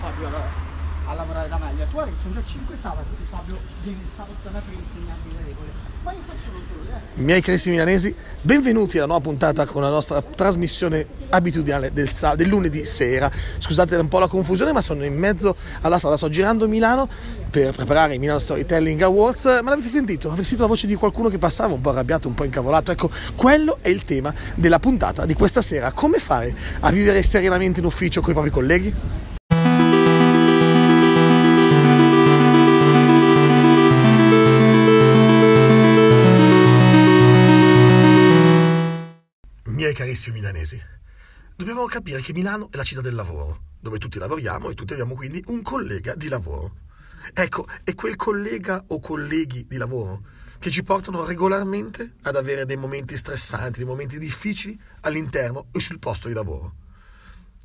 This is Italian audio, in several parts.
Fabio a, a lavorare da meglio. Tu hai sono già 5 sabati che Fabio il sabato da per insegnarmi le regole. Ma io questo non te lo eh. Miei carissimi milanesi, benvenuti alla nuova puntata con la nostra trasmissione abitudinale del, del, lunedì sera. Scusate un po' la confusione, ma sono in mezzo alla strada, sto girando Milano per preparare i Milano Storytelling Awards. Ma l'avete sentito? Avete sentito la voce di qualcuno che passava un po' arrabbiato, un po' incavolato? Ecco, quello è il tema della puntata di questa sera. Come fare a vivere serenamente in ufficio con i propri colleghi? Carissimi milanesi, dobbiamo capire che Milano è la città del lavoro, dove tutti lavoriamo e tutti abbiamo quindi un collega di lavoro. Ecco, è quel collega o colleghi di lavoro che ci portano regolarmente ad avere dei momenti stressanti, dei momenti difficili all'interno e sul posto di lavoro.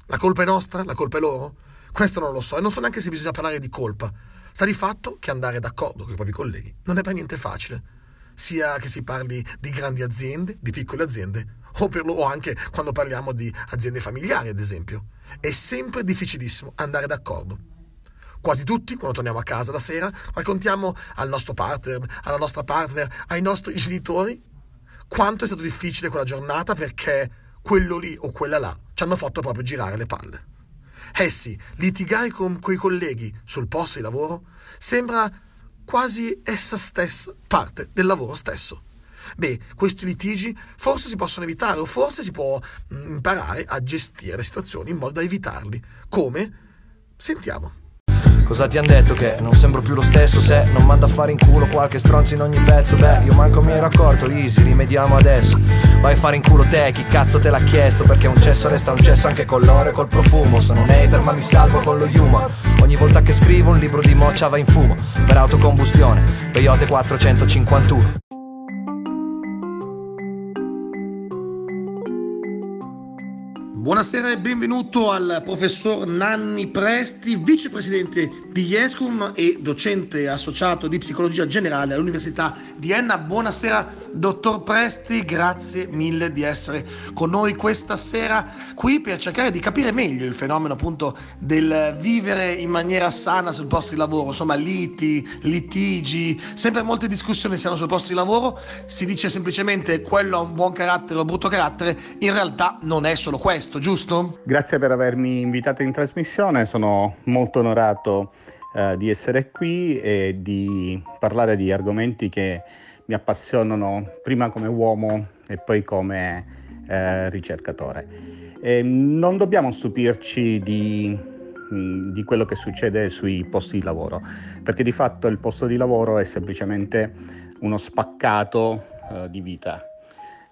La colpa è nostra? La colpa è loro? Questo non lo so e non so neanche se bisogna parlare di colpa. Sta di fatto che andare d'accordo con i propri colleghi non è per niente facile sia che si parli di grandi aziende, di piccole aziende, o, anche quando parliamo di aziende familiari, ad esempio. È sempre difficilissimo andare d'accordo. Quasi tutti, quando torniamo a casa la sera, raccontiamo al nostro partner, alla nostra partner, ai nostri genitori quanto è stato difficile quella giornata perché quello lì o quella là ci hanno fatto proprio girare le palle. Eh sì, litigare con quei colleghi sul posto di lavoro sembra quasi essa stessa parte del lavoro stesso. Beh, questi litigi forse si possono evitare o forse si può mm, imparare a gestire le situazioni in modo da evitarli. Come? Sentiamo. Cosa ti han detto che non sembro più lo stesso se non manda a fare in culo qualche stronzo in ogni pezzo? Beh, io manco mi ero accorto, easy, rimediamo adesso. Vai a fare in culo te, chi cazzo te l'ha chiesto? Perché un cesso resta un cesso anche con l'oro e col profumo. Sono un hater ma mi salvo con lo humor. Ogni volta che scrivo un libro di moccia va in fumo Per autocombustione, Peyote 451 Buonasera e benvenuto al professor Nanni Presti, vicepresidente di IESCUM e docente associato di psicologia generale all'Università di Enna. Buonasera dottor Presti, grazie mille di essere con noi questa sera qui per cercare di capire meglio il fenomeno appunto del vivere in maniera sana sul posto di lavoro, insomma liti, litigi, sempre molte discussioni si hanno sul posto di lavoro, si dice semplicemente quello ha un buon carattere o brutto carattere, in realtà non è solo questo giusto? Grazie per avermi invitato in trasmissione, sono molto onorato eh, di essere qui e di parlare di argomenti che mi appassionano prima come uomo e poi come eh, ricercatore. E non dobbiamo stupirci di, mm, di quello che succede sui posti di lavoro, perché di fatto il posto di lavoro è semplicemente uno spaccato eh, di vita.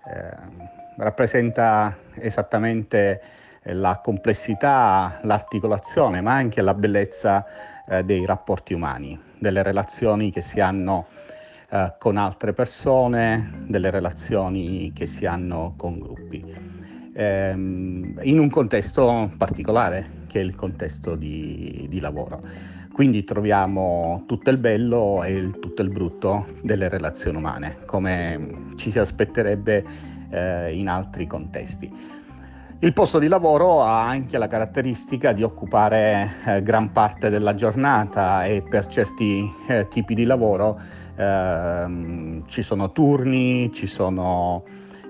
Eh, rappresenta esattamente eh, la complessità, l'articolazione, ma anche la bellezza eh, dei rapporti umani, delle relazioni che si hanno eh, con altre persone, delle relazioni che si hanno con gruppi, ehm, in un contesto particolare che è il contesto di, di lavoro. Quindi troviamo tutto il bello e il, tutto il brutto delle relazioni umane, come ci si aspetterebbe eh, in altri contesti. Il posto di lavoro ha anche la caratteristica di occupare eh, gran parte della giornata e per certi eh, tipi di lavoro ehm, ci sono turni, ci sono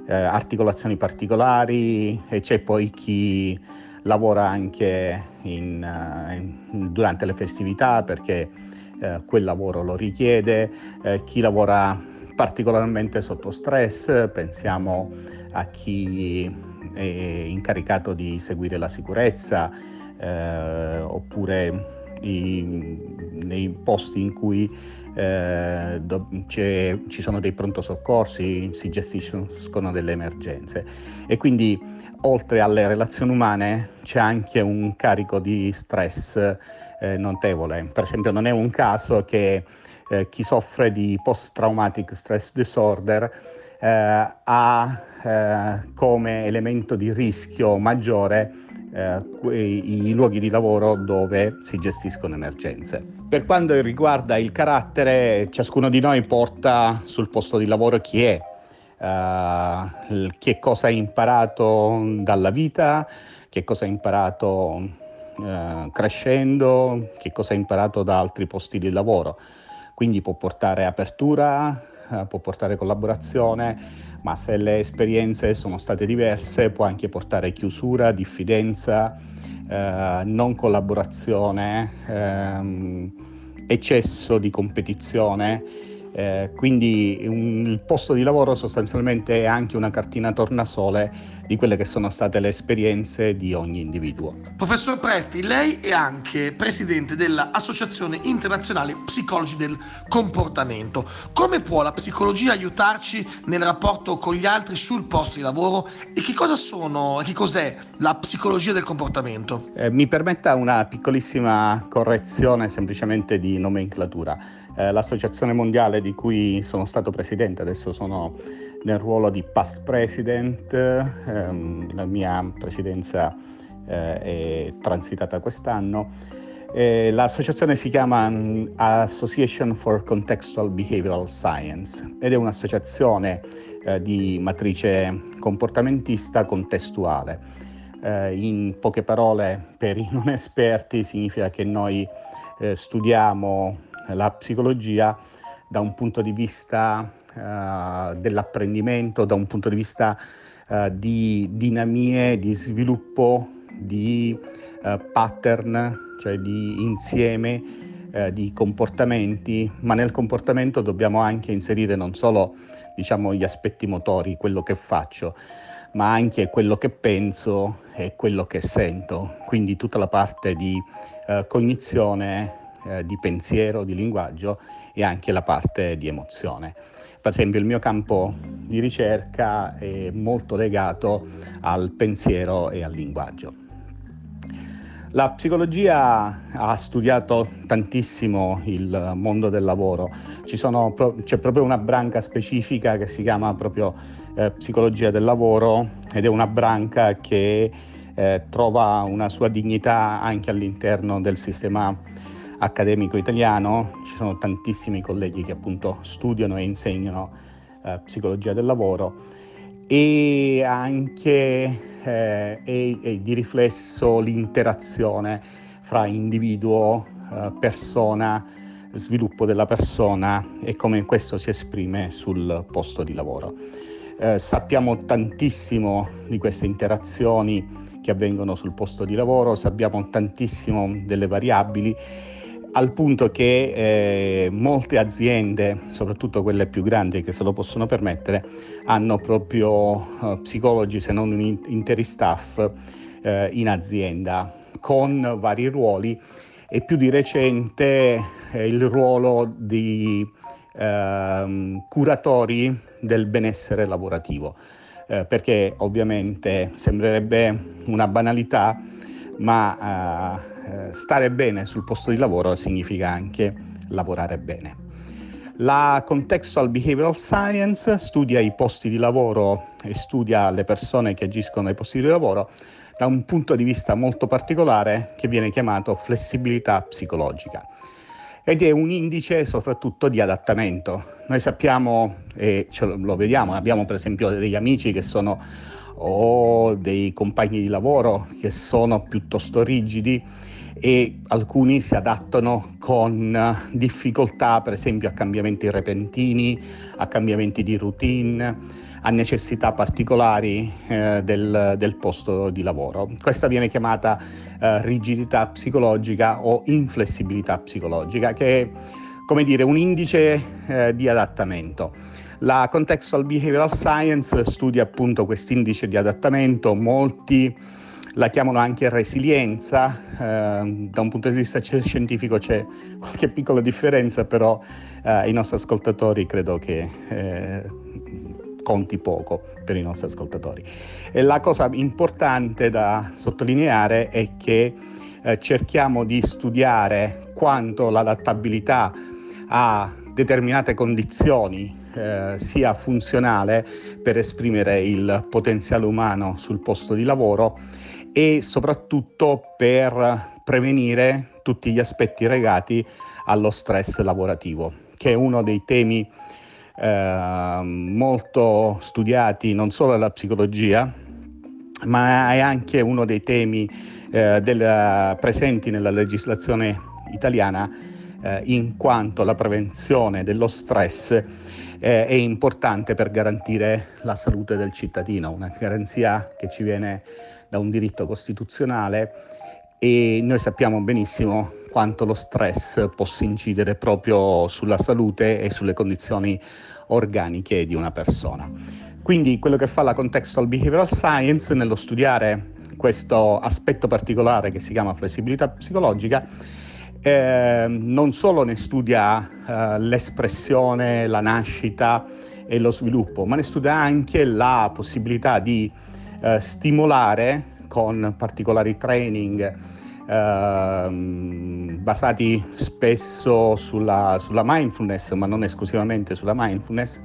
eh, articolazioni particolari e c'è poi chi lavora anche in, uh, in, durante le festività perché uh, quel lavoro lo richiede, uh, chi lavora particolarmente sotto stress, pensiamo a chi è incaricato di seguire la sicurezza eh, oppure i, nei posti in cui eh, do, ci sono dei pronto soccorsi, si gestiscono delle emergenze e quindi oltre alle relazioni umane c'è anche un carico di stress eh, notevole. Per esempio non è un caso che eh, chi soffre di post-traumatic stress disorder eh, ha eh, come elemento di rischio maggiore eh, i, luoghi di lavoro dove si gestiscono emergenze. Per quanto riguarda il carattere, ciascuno di noi porta sul posto di lavoro chi è, uh, che cosa ha imparato dalla vita, che cosa ha imparato eh, crescendo, che cosa ha imparato da altri posti di lavoro. Quindi può portare apertura, eh, può portare collaborazione, ma se le esperienze sono state diverse può anche portare chiusura, diffidenza, eh, non collaborazione, ehm, eccesso di competizione eh, quindi un, il posto di lavoro sostanzialmente è anche una cartina tornasole di quelle che sono state le esperienze di ogni individuo. Professor Presti, lei è anche presidente dell'Associazione Internazionale Psicologi del Comportamento. Come può la psicologia aiutarci nel rapporto con gli altri sul posto di lavoro e che cosa sono, che cos'è la psicologia del comportamento? Eh, mi permetta una piccolissima correzione semplicemente di nomenclatura eh, l'Associazione Mondiale di cui sono stato presidente, adesso sono nel ruolo di past president, ehm, la mia presidenza eh, è transitata quest'anno. Eh, l'associazione si chiama mm, Association for Contextual Behavioral Science ed è un'associazione eh, di matrice comportamentista contestuale. Eh, in poche parole, per i non esperti, significa che noi eh, studiamo la psicologia da un punto di vista uh, dell'apprendimento, da un punto di vista uh, di dinamie, di sviluppo, di uh, pattern, cioè di insieme di comportamenti, ma nel comportamento dobbiamo anche inserire non solo diciamo, gli aspetti motori, quello che faccio, ma anche quello che penso e quello che sento, quindi tutta la parte di cognizione eh, di pensiero, di linguaggio e anche la parte di emozione. Per esempio il mio campo di ricerca è molto legato al pensiero e al linguaggio. La psicologia ha studiato tantissimo il mondo del lavoro, sono, c'è proprio una branca specifica che si chiama proprio eh, psicologia del lavoro ed è una branca che eh, trova una sua dignità anche all'interno del sistema accademico italiano, ci sono tantissimi colleghi che appunto studiano e insegnano eh, psicologia del lavoro e anche eh, è, è di riflesso l'interazione fra individuo, eh, persona, sviluppo della persona e come questo si esprime sul posto di lavoro. Eh, sappiamo tantissimo di queste interazioni che avvengono sul posto di lavoro, sappiamo tantissimo delle variabili al punto che eh, molte aziende, soprattutto quelle più grandi che se lo possono permettere, hanno proprio uh, psicologi, se non interi staff, eh, in azienda, con vari ruoli e più di recente eh, il ruolo di ehm, curatori del benessere lavorativo, eh, perché ovviamente sembrerebbe una banalità, ma eh, stare bene sul posto di lavoro significa anche lavorare bene. La Contextual Behavioral Science studia i posti di lavoro e studia le persone che agiscono ai posti di lavoro da un punto di vista molto particolare che viene chiamato flessibilità psicologica ed è un indice soprattutto di adattamento. Noi sappiamo e lo vediamo, abbiamo per esempio degli amici che sono o dei compagni di lavoro che sono piuttosto rigidi e alcuni si adattano con difficoltà, per esempio a cambiamenti repentini, a cambiamenti di routine, a necessità particolari eh, del, del, posto di lavoro. Questa viene chiamata eh, rigidità psicologica o inflessibilità psicologica, che è come dire un indice eh, di adattamento. La Contextual Behavioral Science studia appunto questo indice di adattamento, molti la chiamano anche resilienza, eh, da un punto di vista scientifico c'è qualche piccola differenza, però eh, i nostri ascoltatori credo che eh, conti poco per i nostri ascoltatori. E la cosa importante da sottolineare è che eh, cerchiamo di studiare quanto l'adattabilità a determinate condizioni eh, sia funzionale per esprimere il potenziale umano sul posto di lavoro e soprattutto per prevenire tutti gli aspetti legati allo stress lavorativo, che è uno dei temi eh, molto studiati non solo dalla psicologia, ma è anche uno dei temi eh, del, presenti nella legislazione italiana eh, in quanto la prevenzione dello stress eh, è importante per garantire la salute del cittadino, una garanzia che ci viene da un diritto costituzionale e noi sappiamo benissimo quanto lo stress possa incidere proprio sulla salute e sulle condizioni organiche di una persona. Quindi quello che fa la Contextual Behavioral Science nello studiare questo aspetto particolare che si chiama flessibilità psicologica eh, non solo ne studia eh, l'espressione, la nascita e lo sviluppo, ma ne studia anche la possibilità di eh, stimolare con particolari training ehm, basati spesso sulla, sulla mindfulness, ma non esclusivamente sulla mindfulness,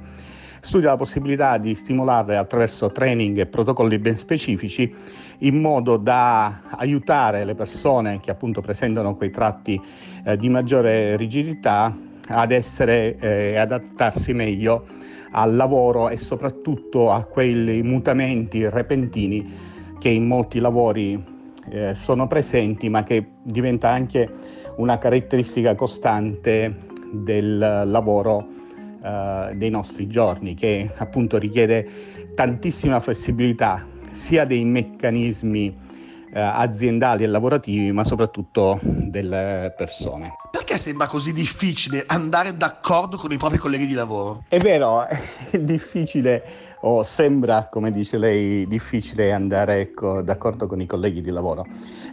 studia la possibilità di stimolarle attraverso training e protocolli ben specifici in modo da aiutare le persone che appunto presentano quei tratti eh, di maggiore rigidità ad essere eh, adattarsi meglio al lavoro e soprattutto a quei mutamenti repentini che in molti lavori eh, sono presenti ma che diventa anche una caratteristica costante del lavoro eh, dei nostri giorni, che appunto richiede tantissima flessibilità sia dei meccanismi eh, aziendali e lavorativi, ma soprattutto delle persone. Perché sembra così difficile andare d'accordo con i propri colleghi di lavoro? È vero, è difficile o sembra, come dice lei, difficile andare ecco, d'accordo con i colleghi di lavoro.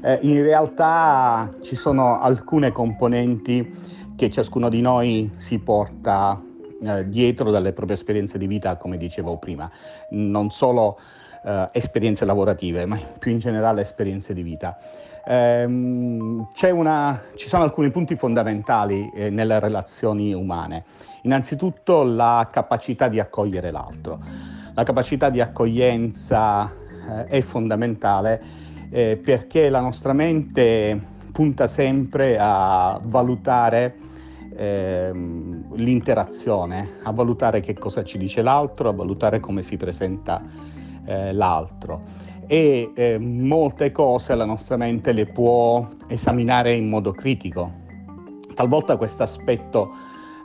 Eh, in realtà ci sono alcune componenti che ciascuno di noi si porta eh, dietro dalle proprie esperienze di vita, come dicevo prima, non solo eh, esperienze lavorative, ma più in generale esperienze di vita. Ehm, una, ci sono alcuni punti fondamentali eh, nelle relazioni umane. Innanzitutto la capacità di accogliere l'altro. La capacità di accoglienza eh, è fondamentale eh, perché la nostra mente punta sempre a valutare ehm, l'interazione, a valutare che cosa ci dice l'altro, a valutare come si presenta eh, l'altro. E eh, molte cose la nostra mente le può esaminare in modo critico. Talvolta questo aspetto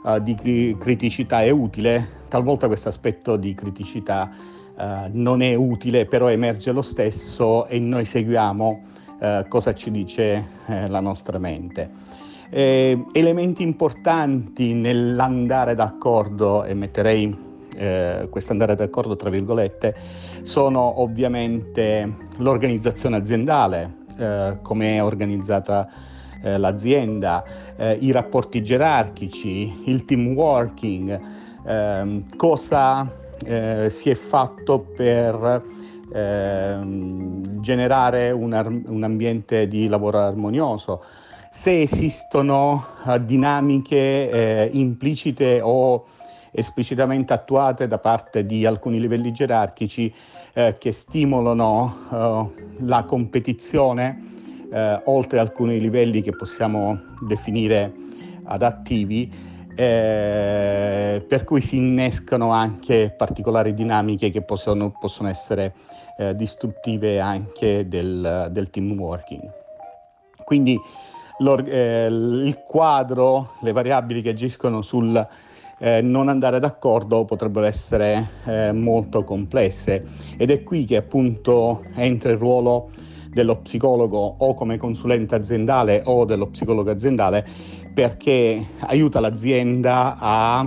uh, di criticità è utile, talvolta questo aspetto di criticità uh, non è utile, però emerge lo stesso e noi seguiamo uh, cosa ci dice la nostra mente. Eh, elementi importanti nell'andare d'accordo, e metterei eh, questo andare d'accordo tra virgolette, sono ovviamente l'organizzazione aziendale, eh, come è organizzata eh, l'azienda, eh, i rapporti gerarchici, il team working, ehm, cosa eh, si è fatto per ehm, generare un, ar- un ambiente di lavoro armonioso. Se esistono uh, dinamiche eh, implicite o esplicitamente attuate da parte di alcuni livelli gerarchici eh, che stimolano uh, la competizione eh, oltre alcuni livelli che possiamo definire adattivi, eh, per cui si innescano anche particolari dinamiche che possono, possono essere eh, distruttive anche del, del team working. Quindi eh, il quadro, le variabili che agiscono sul eh, non andare d'accordo potrebbero essere eh, molto complesse ed è qui che appunto entra il ruolo dello psicologo o come consulente aziendale o dello psicologo aziendale perché aiuta l'azienda a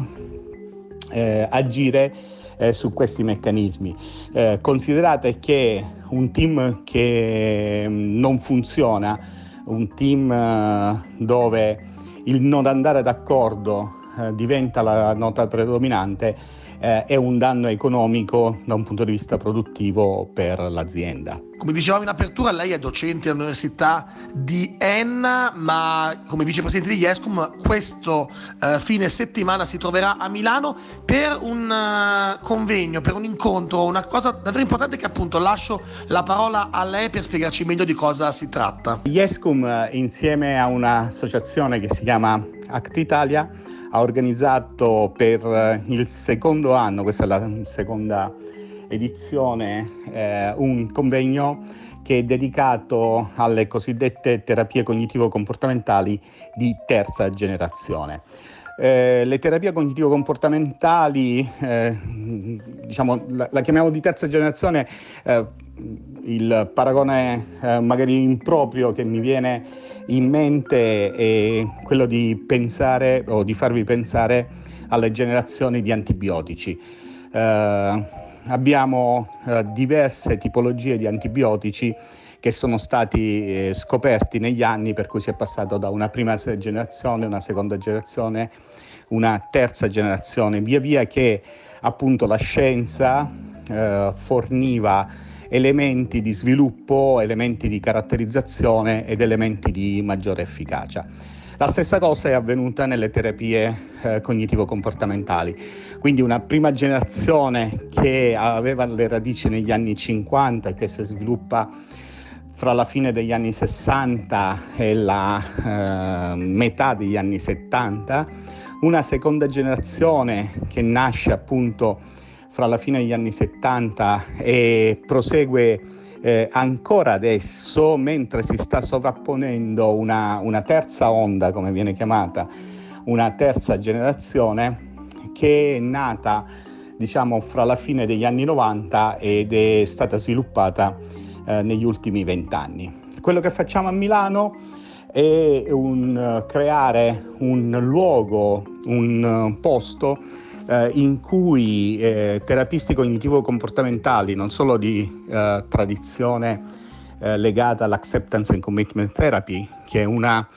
eh, agire eh, su questi meccanismi. Eh, considerate che un team che mm, non funziona un team eh, dove il non andare d'accordo eh, diventa la nota predominante eh, è un danno economico da un punto di vista produttivo per l'azienda. Come dicevamo in apertura, lei è docente all'Università di Enna, ma come vicepresidente di IESCOM questo eh, fine settimana si troverà a Milano per un uh, convegno, per un incontro, una cosa davvero importante che appunto lascio la parola a lei per spiegarci meglio di cosa si tratta. IESCOM eh, insieme a un'associazione che si chiama Act Italia ha organizzato per eh, il secondo anno, questa è la seconda edizione, eh, un convegno che è dedicato alle cosiddette terapie cognitivo-comportamentali di terza generazione. Eh, le terapie cognitivo-comportamentali, eh, diciamo, la, la, chiamiamo di terza generazione, eh, il paragone eh, magari improprio che mi viene in mente è quello di pensare o di farvi pensare alle generazioni di antibiotici. Eh, abbiamo eh, diverse tipologie di antibiotici che sono stati eh, scoperti negli anni, per cui si è passato da una prima generazione, una seconda generazione, una terza generazione, via via che appunto la scienza eh, forniva elementi di sviluppo, elementi di caratterizzazione ed elementi di maggiore efficacia. La stessa cosa è avvenuta nelle terapie eh, cognitivo-comportamentali, quindi una prima generazione che aveva le radici negli anni 50 e che si sviluppa fra la fine degli anni 60 e la eh, metà degli anni 70, una seconda generazione che nasce appunto fra la fine degli anni 70 e prosegue eh, ancora adesso, mentre si sta sovrapponendo una, una terza onda, come viene chiamata, una terza generazione che è nata diciamo fra la fine degli anni 90 ed è stata sviluppata eh, negli ultimi vent'anni. Quello che facciamo a Milano è un, creare un luogo, un posto eh, in cui eh, terapisti cognitivo-comportamentali, non solo di eh, tradizione eh, legata all'acceptance and commitment therapy, che è una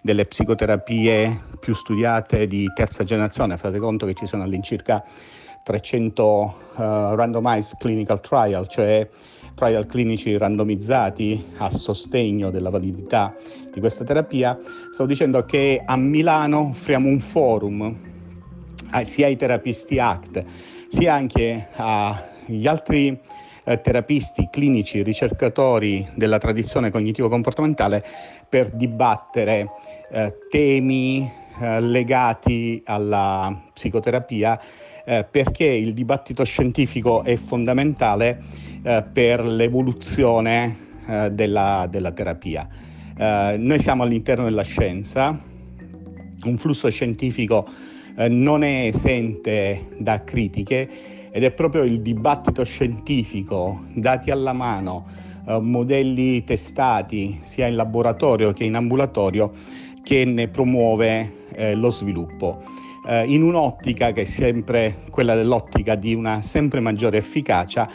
delle psicoterapie più studiate di terza generazione, fate conto che ci sono all'incirca 300 uh, eh, randomized clinical trial, cioè trial clinici randomizzati a sostegno della validità di questa terapia, stavo dicendo che a Milano offriamo un forum sia ai terapisti ACT, sia anche agli altri eh, terapisti clinici, ricercatori della tradizione cognitivo-comportamentale per dibattere eh, temi eh, legati alla psicoterapia eh, perché il dibattito scientifico è fondamentale eh, per l'evoluzione della, della, terapia. noi siamo all'interno della scienza, un flusso scientifico eh, non è esente da critiche ed è proprio il dibattito scientifico, dati alla mano, eh, modelli testati sia in laboratorio che in ambulatorio, che ne promuove eh, lo sviluppo. Eh, in un'ottica che è sempre quella dell'ottica di una sempre maggiore efficacia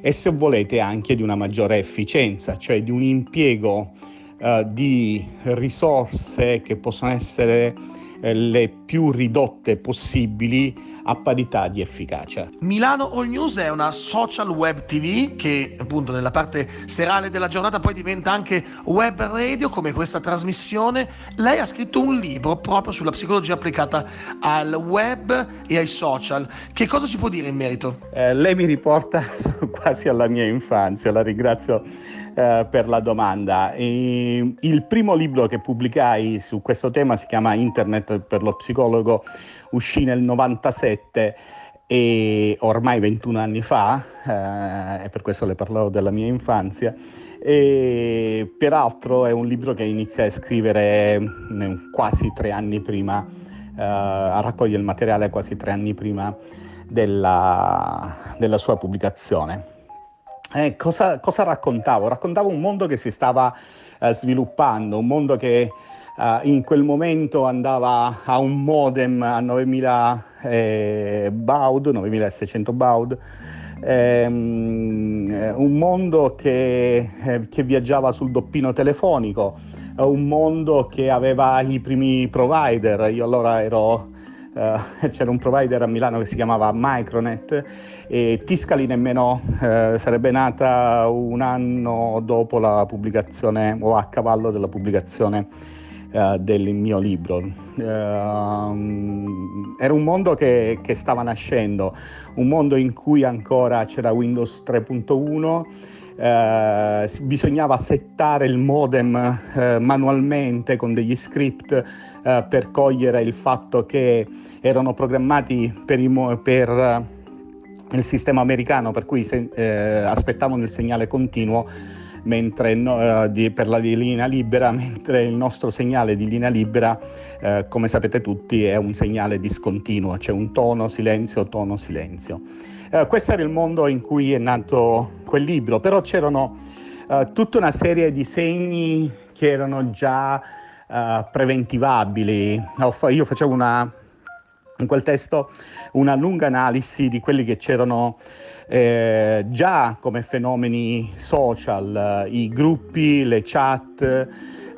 e se volete anche di una maggiore efficienza, cioè di un impiego eh, di risorse che possono essere le più ridotte possibili a parità di efficacia. Milano All News è una social web TV che appunto nella parte serale della giornata poi diventa anche web radio come questa trasmissione. Lei ha scritto un libro proprio sulla psicologia applicata al web e ai social. Che cosa ci può dire in merito? Eh, lei mi riporta quasi alla mia infanzia, la ringrazio eh, per la domanda. E il primo libro che pubblicai su questo tema si chiama Internet per lo psicologo, uscì nel 97 e ormai 21 anni fa, eh, e per questo le parlerò della mia infanzia. E peraltro è un libro che iniziai a scrivere mm, quasi tre anni prima, eh, a raccogliere il materiale quasi tre anni prima della, della sua pubblicazione. Eh, cosa, cosa, raccontavo? Raccontavo un mondo che si stava eh, sviluppando, un mondo che eh, in quel momento andava a un modem a 9000 eh, baud, 9600 baud, ehm, eh, un mondo che, eh, che, viaggiava sul doppino telefonico, un mondo che aveva i primi provider. Io allora ero Uh, c'era un provider a Milano che si chiamava Micronet e Tiscali nemmeno uh, sarebbe nata un anno dopo la pubblicazione o a cavallo della pubblicazione uh, del mio libro. Era un mondo che, che stava nascendo, un mondo in cui ancora c'era Windows 3.1 eh, bisognava settare il modem eh, manualmente con degli script eh, per cogliere il fatto che erano programmati per, per eh, il sistema americano, per cui se, eh, aspettavano il segnale continuo mentre no, di, per la linea libera, mentre il nostro segnale di linea libera, eh, come sapete tutti, è un segnale discontinuo, c'è un tono, silenzio, tono, silenzio. Eh, questo era il mondo in cui è nato quel libro, però c'erano eh, tutta una serie di segni che erano già eh, preventivabili. Io facevo una, in quel testo una lunga analisi di quelli che c'erano eh, già come fenomeni social, i gruppi, le chat,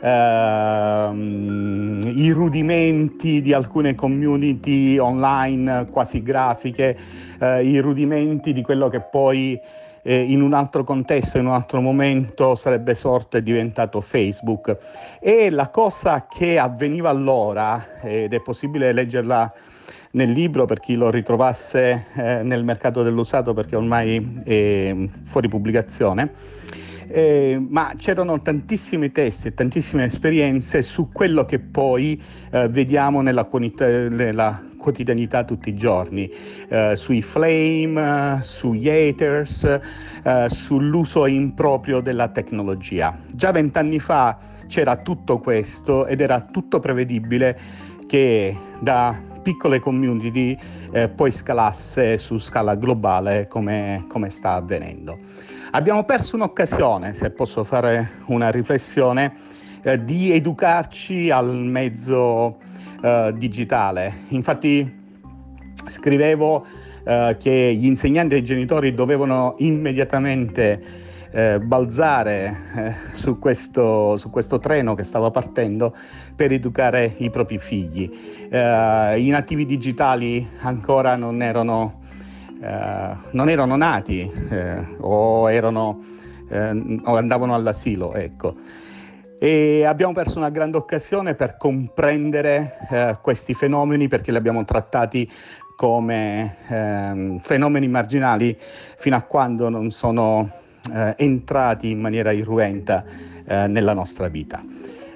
ehm, i rudimenti di alcune community online quasi grafiche, eh, i rudimenti di quello che poi eh, in un altro contesto, in un altro momento sarebbe sorto e diventato Facebook. E la cosa che avveniva allora, ed è possibile leggerla nel libro per chi lo ritrovasse eh, nel mercato dell'usato perché ormai è fuori pubblicazione. Eh, ma c'erano tantissimi testi e tantissime esperienze su quello che poi eh, vediamo nella, nella, quotidianità tutti i giorni, eh, sui flame, sugli haters, eh, sull'uso improprio della tecnologia. Già vent'anni fa c'era tutto questo ed era tutto prevedibile che da piccole community eh, poi scalasse su scala globale come, come sta avvenendo. Abbiamo perso un'occasione, se posso fare una riflessione, eh, di educarci al mezzo eh, digitale. Infatti scrivevo eh, che gli insegnanti e i genitori dovevano immediatamente eh, balzare eh, su, questo, su, questo, treno che stava partendo per educare i propri figli. Eh, I nativi digitali ancora non erano, eh, non erano nati eh, o, erano, eh, o andavano all'asilo. Ecco. E abbiamo perso una grande occasione per comprendere questi fenomeni perché li abbiamo trattati come ehm, fenomeni marginali fino a quando non sono eh, entrati in maniera irruenta eh, nella nostra vita.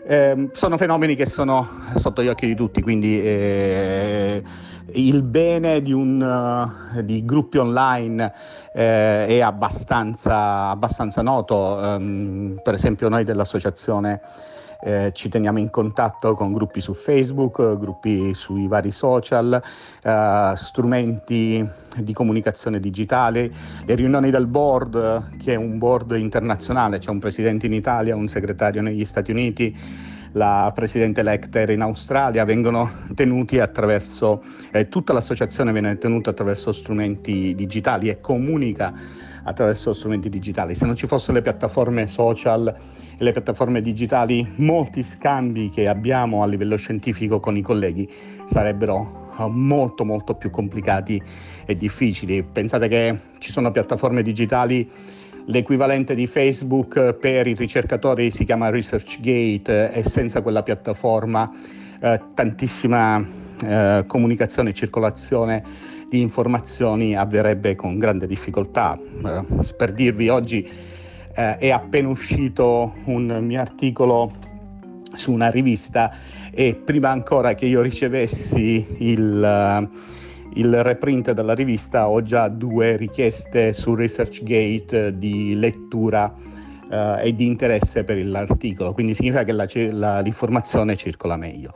Eh, sono fenomeni che sono sotto gli occhi di tutti, quindi eh, il bene di, un, uh, di gruppi online eh, è abbastanza, abbastanza noto, um, per esempio noi dell'associazione eh, ci teniamo in contatto con gruppi su Facebook, gruppi sui vari social, eh, strumenti di comunicazione digitale, le riunioni del board, che è un board internazionale, c'è un presidente in Italia, un segretario negli Stati Uniti, la presidente Lecter in Australia, vengono tenuti attraverso, eh, tutta l'associazione viene tenuta attraverso strumenti digitali e comunica attraverso strumenti digitali. Se non ci fossero le piattaforme social e le piattaforme digitali, molti scambi che abbiamo a livello scientifico con i colleghi sarebbero eh, molto molto più complicati e difficili. Pensate che ci sono piattaforme digitali L'equivalente di Facebook per i ricercatori si chiama ResearchGate e senza quella piattaforma eh, tantissima eh, comunicazione e circolazione di informazioni avverrebbe con grande difficoltà. Eh, per dirvi, oggi eh, è appena uscito un mio articolo su una rivista e prima ancora che io ricevessi il, uh, il reprint della rivista ho già due richieste su ResearchGate di lettura uh, e di interesse per l'articolo, quindi significa che la, la, l'informazione circola meglio.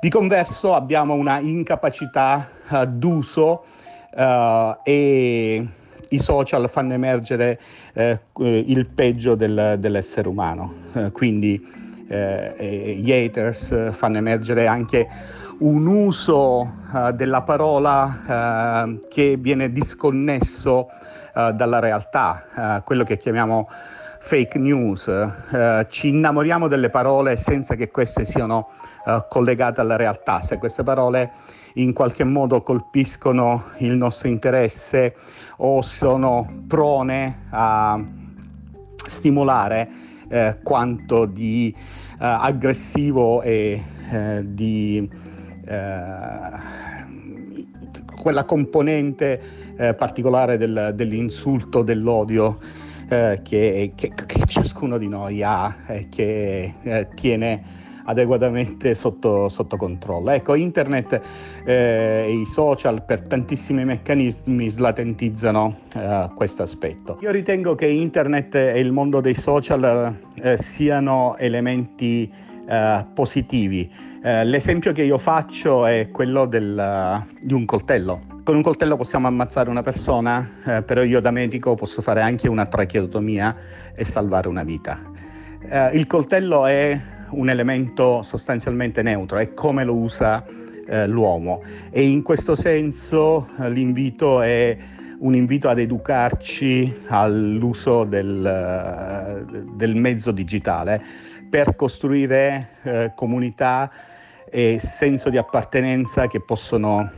Di converso abbiamo una incapacità uh, d'uso e i social fanno emergere uh, il peggio del, dell'essere umano, quindi gli haters fanno emergere anche un uso della parola che viene disconnesso dalla realtà, quello che chiamiamo fake news, ci innamoriamo delle parole senza che queste siano eh, collegate alla realtà, se queste parole in qualche modo colpiscono il nostro interesse o sono prone a stimolare eh, quanto di eh, aggressivo e eh, di eh, quella componente eh, particolare del, dell'insulto, dell'odio che, che, che, ciascuno di noi ha e che tiene adeguatamente sotto, sotto controllo. Ecco, internet eh, e i social per tantissimi meccanismi slatentizzano eh, questo aspetto. Io ritengo che internet e il mondo dei social eh, siano elementi eh, positivi. Eh, l'esempio che io faccio è quello del, di un coltello. Con un coltello possiamo ammazzare una persona, eh, però io da medico posso fare anche una tracheotomia e salvare una vita. Eh, il coltello è un elemento sostanzialmente neutro, è come lo usa eh, l'uomo. E in questo senso eh, l'invito è un invito ad educarci all'uso del, eh, del mezzo digitale per costruire eh, comunità e senso di appartenenza che possono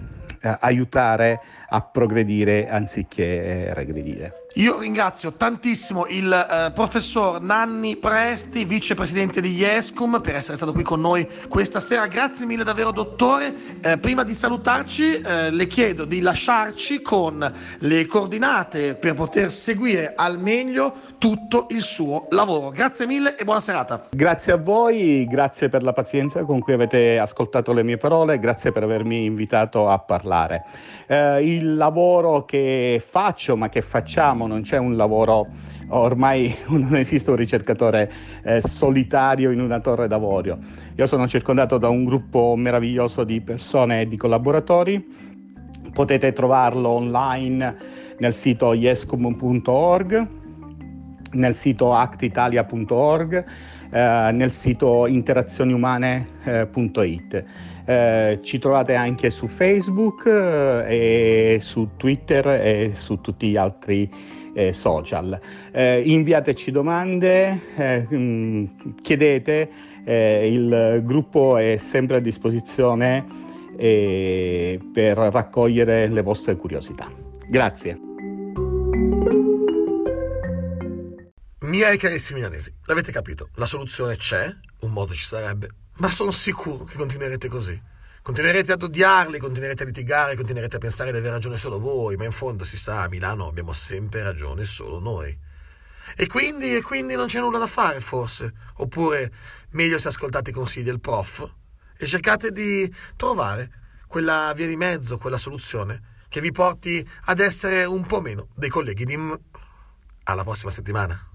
eh, aiutare a progredire anziché regredire. Io ringrazio tantissimo il eh, professor Nanni Presti, vicepresidente di IESCUM, per essere stato qui con noi questa sera. Grazie mille davvero, dottore. Eh, prima di salutarci, eh, le chiedo di lasciarci con le coordinate per poter seguire al meglio tutto il suo lavoro. Grazie mille e buona serata. Grazie a voi, grazie per la pazienza con cui avete ascoltato le mie parole, grazie per avermi invitato a parlare. Eh, il lavoro che faccio, ma che facciamo, non c'è un lavoro, ormai non esiste un ricercatore eh, solitario in una torre d'avorio. Io sono circondato da un gruppo meraviglioso di persone e di collaboratori, potete trovarlo online nel sito yescom.org, nel sito actitalia.org, eh, nel sito interazioniumane.it. Eh, ci trovate anche su Facebook eh, e su Twitter e su tutti gli altri eh, social. Eh, inviateci domande, eh, mm, chiedete, il gruppo è sempre a disposizione per raccogliere le vostre curiosità. Grazie. Miei carissimi milanesi, l'avete capito, la soluzione c'è, un modo ci sarebbe, ma sono sicuro che continuerete così. Continuerete ad odiarli, continuerete a litigare, continuerete a pensare di aver ragione solo voi, ma in fondo si sa, a Milano abbiamo sempre ragione solo noi. E quindi, e quindi non c'è nulla da fare, forse. Oppure meglio se ascoltate i consigli del prof e cercate di trovare quella via di mezzo, quella soluzione che vi porti ad essere un po' meno dei colleghi di M. Alla prossima settimana.